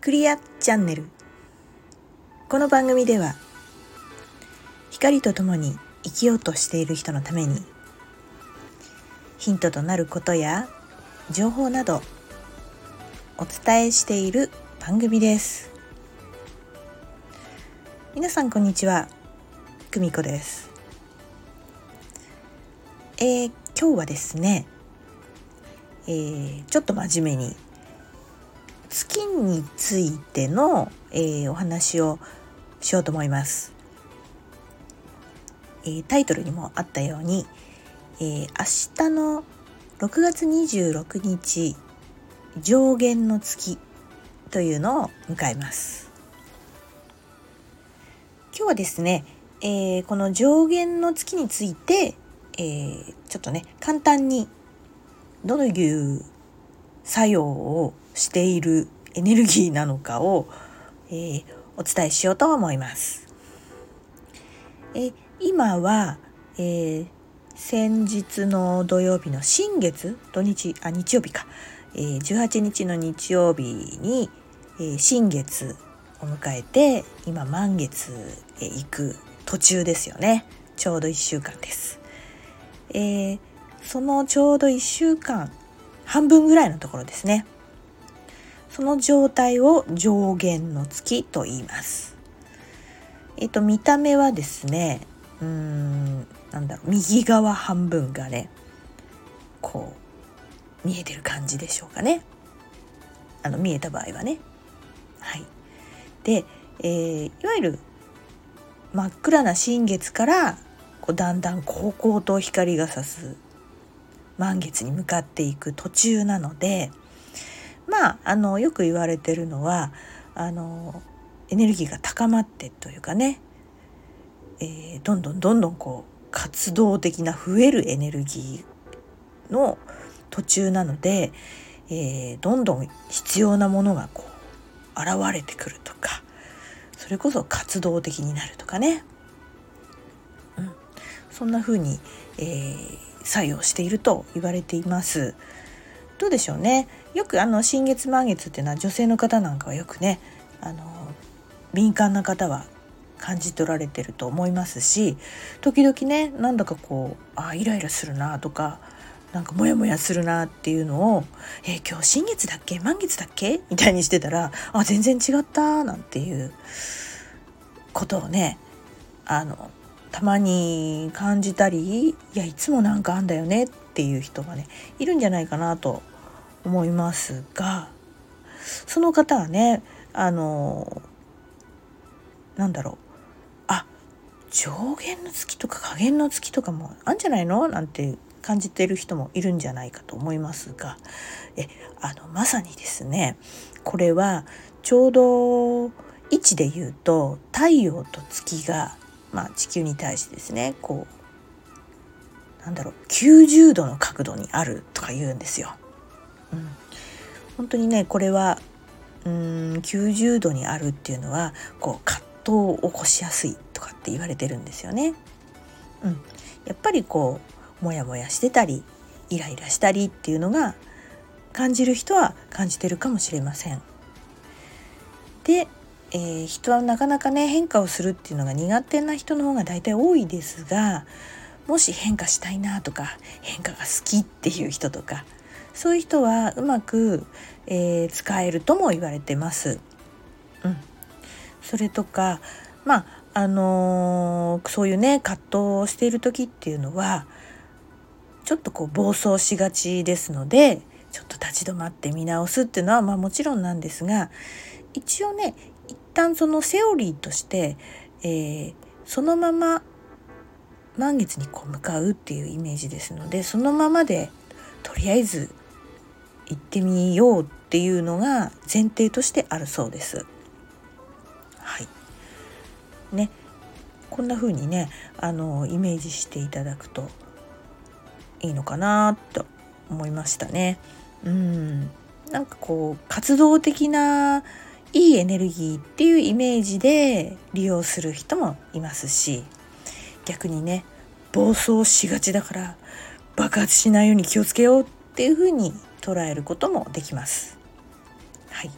クリアチャンネル。この番組では光とともに生きようとしている人のためにヒントとなることや情報などお伝えしている番組です。皆さんこんにちは久美子です。えー、今日はですね、えー、ちょっと真面目に月についての、えー、お話をしようと思います、えー、タイトルにもあったように、えー、明日の6月26日上限の月というのを迎えます。今日はですね、えー、この上限の月についてえー、ちょっとね簡単にどういう作用をしているエネルギーなのかを、えー、お伝えしようと思います。え今は、えー、先日の土曜日の新月土日あ日曜日か、えー、18日の日曜日に、えー、新月を迎えて今満月へ行く途中ですよねちょうど1週間です。えー、そのちょうど1週間半分ぐらいのところですね。その状態を上限の月と言います。えっ、と見た目はですねうーんなんだろう右側半分がねこう見えてる感じでしょうかね。あの見えた場合はね。はい。で、えー、いわゆる真っ暗な新月からこうだんだんこうこうと光が差す満月に向かっていく途中なのでまああのよく言われてるのはあのエネルギーが高まってというかね、えー、どんどんどんどんこう活動的な増えるエネルギーの途中なので、えー、どんどん必要なものがこう現れてくるとかそれこそ活動的になるとかね。そんな風に、えー、作用していると言われています。どうでしょうねよくあの新月満月っていうのは女性の方なんかはよくねあの敏感な方は感じ取られてると思いますし時々ねなんだかこうあイライラするなとかなんかモヤモヤするなっていうのを「えー、今日新月だっけ？満月だっけ?」みたいにしてたら「あ全然違った」なんていうことをねあのたまに感じたりいやいつもなんかあんだよねっていう人がねいるんじゃないかなと思いますがその方はねあのなんだろう。あ上限の月とか下限の月とかもあんじゃないの？なんて感じてる人もいるんじゃないかと思いますが。えあのまさにですねこれはちょうど位置で言うと太陽と月がまあ、地球に対してですねこうなんだろう90度の角度にあるとか言うんですよ。うん、本当にねこれはうん90度にあるっていうのはこう葛藤を起こしやすいとかって言われてるんですよね。うん、やっぱりこうモヤモヤしてたりイライラしたりっていうのが感じる人は感じてるかもしれません。でえー、人はなかなかね変化をするっていうのが苦手な人の方が大体多いですがもし変化したいなとか変化が好きっていう人とかそういう人はうまく、えー、使えるとも言われてます。うん、それとかまああのー、そういうね葛藤をしている時っていうのはちょっとこう暴走しがちですのでちょっと立ち止まって見直すっていうのはまあもちろんなんですが一応ね旦そのセオリーとして、えー、そのまま満月にこう向かうっていうイメージですのでそのままでとりあえず行ってみようっていうのが前提としてあるそうです。はい。ね、こんな風にねあのイメージしていただくといいのかなと思いましたね。うんなんかこう活動的ないいエネルギーっていうイメージで利用する人もいますし逆にね暴走しがちだから爆発しないように気をつけようっていうふうに捉えることもできます。はい、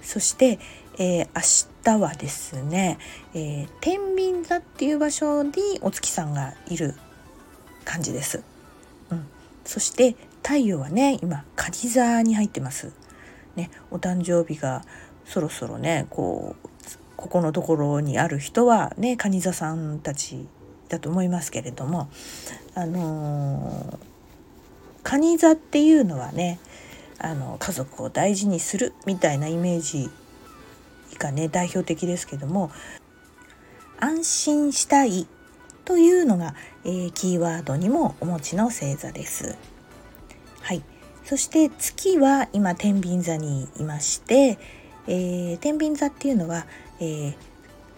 そして、えー、明日はですね、えー、天秤座っていう場所にお月さんがいる感じです。うん、そして太陽はね今蟹座に入ってます。ね、お誕生日がそろそろねこうここのところにある人はね蟹座さんたちだと思いますけれどもあの蟹座っていうのはねあの家族を大事にするみたいなイメージがね代表的ですけども安心したいというのが、えー、キーワードにもお持ちの星座です。そして月は今天秤座にいまして、えー、天秤座っていうのは、えー、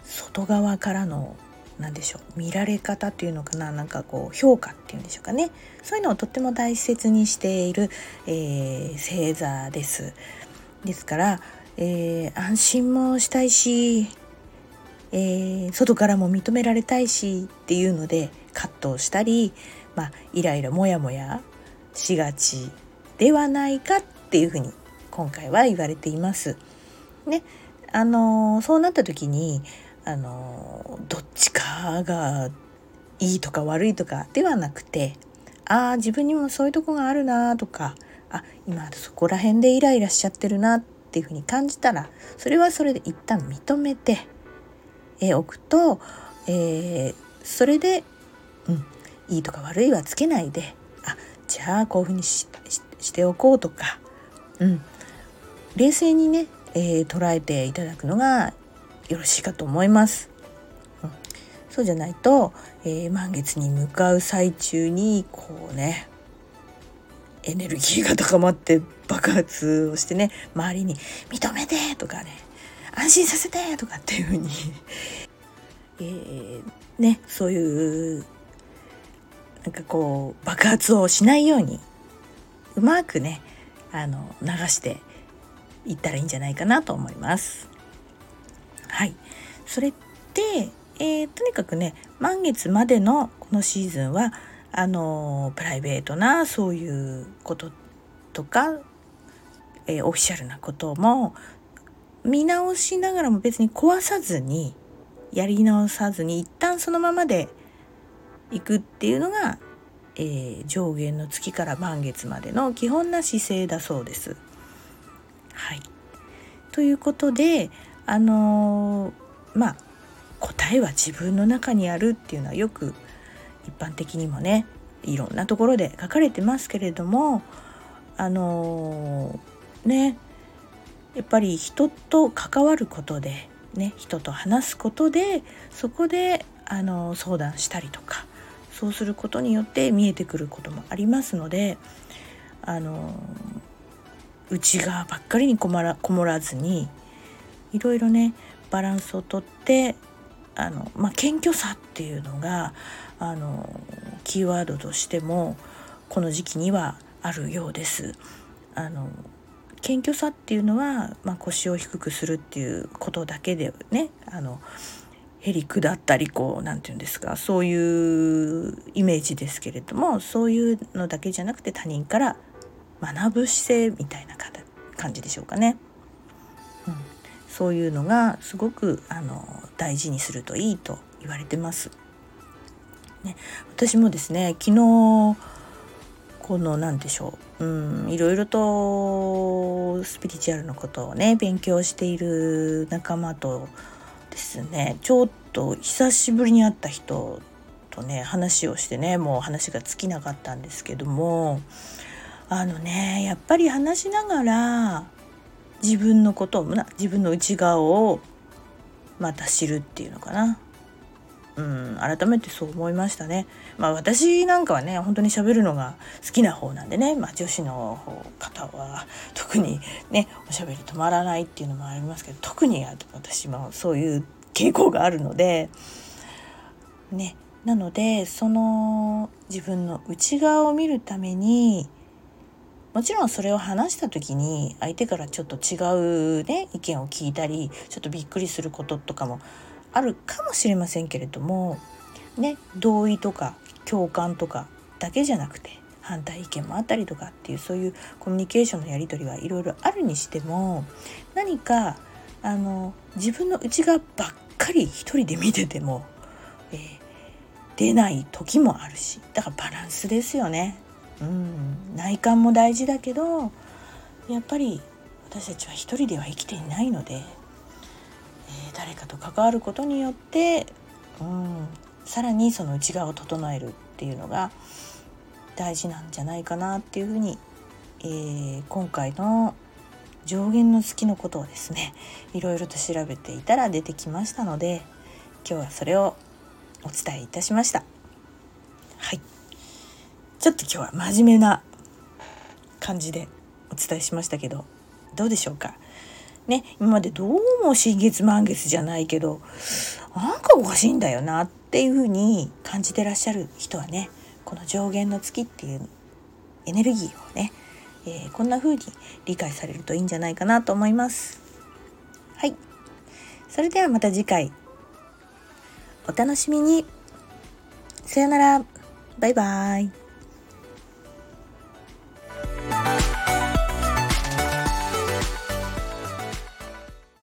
外側からの何でしょう見られ方っていうのかななんかこう評価っていうんでしょうかねそういうのをとっても大切にしている、えー、星座です。ですから、えー、安心もしたいし、えー、外からも認められたいしっていうので葛藤したり、まあ、イライラモヤモヤしがちではないかっていうふうに今回は言われています。ね、あのそうなった時にあのどっちかがいいとか悪いとかではなくてああ自分にもそういうとこがあるなとかあ今そこら辺でイライラしちゃってるなっていうふうに感じたらそれはそれで一旦認めておくと、えー、それで、うん、いいとか悪いはつけないであじゃあこういうふうにししておこうとか、うん、冷静にね、えー、捉えていただくのがよろしいかと思います。うん、そうじゃないと、えー、満月に向かう最中にこうねエネルギーが高まって爆発をしてね周りに「認めて!」とかね「安心させて!」とかっていうふうに えー、ねそういうなんかこう爆発をしないようにうまくねあの流していったらいいんじゃないかなと思います。はい、それって、えー、とにかくね満月までのこのシーズンはあのプライベートなそういうこととか、えー、オフィシャルなことも見直しながらも別に壊さずにやり直さずに一旦そのままでいくっていうのが、えー、上限の月から満月までの基本な姿勢だそうです。はい、ということであのー、まあ答えは自分の中にあるっていうのはよく一般的にもねいろんなところで書かれてますけれどもあのー、ねやっぱり人と関わることでね人と話すことでそこであの相談したりとかそうすることによって見えてくることもありますのであの内側ばっかりにこもらこもらずにいろいろねバランスをとってあの、まあ、謙虚さっていうのがあのキーワードとしてもこの時期にはあるようです。あの謙虚さっていうのは、まあ、腰を低くするっていうことだけでねあのへりくだったりこう何て言うんですかそういうイメージですけれどもそういうのだけじゃなくて他人から学ぶ姿勢みたいな感じでしょうかね。うん、そういうのがすごくあの大事にするといいと言われてます。ね、私もですね昨日この何でしょう、うん、いろいろとスピリチュアルのことをね勉強している仲間とですねちょっと久しぶりに会った人とね話をしてねもう話が尽きなかったんですけどもあのねやっぱり話しながら自分のことを自分の内側をまた知るっていうのかな。うん、改めてそう思いましたね。まあ私なんかはね本当に喋るのが好きな方なんでね、まあ、女子の方は特にねおしゃべり止まらないっていうのもありますけど特に私もそういう傾向があるのでねなのでその自分の内側を見るためにもちろんそれを話した時に相手からちょっと違うね意見を聞いたりちょっとびっくりすることとかもあるかもしれませんけれどもね同意とか共感とかだけじゃなくて反対意見もあったりとかっていうそういうコミュニケーションのやり取りはいろいろあるにしても何かあの自分の内側ばっかり一人で見てても、えー、出ない時もあるしだからバランスですよね。うん、内観も大事だけどやっぱり私たちは一人では生きていないので、ー、誰かと関わることによって、うん、さらにその内側を整えるっていうのが大事なんじゃないかなっていうふうに、えー、今回の上限の月のことをですね いろいろと調べていたら出てきましたので今日はそれをお伝えいたしました。はい。ちょっと今日は真面目な感じでお伝えしましたけどどうでしょうか？ね今までどうも新月満月じゃないけどなんかおかしいんだよなっていうふうに感じてらっしゃる人はねこの上限の月っていうエネルギーをね、えー、こんな風に理解されるといいんじゃないかなと思います。はい。それではまた次回お楽しみに。さよなら。バイバイ。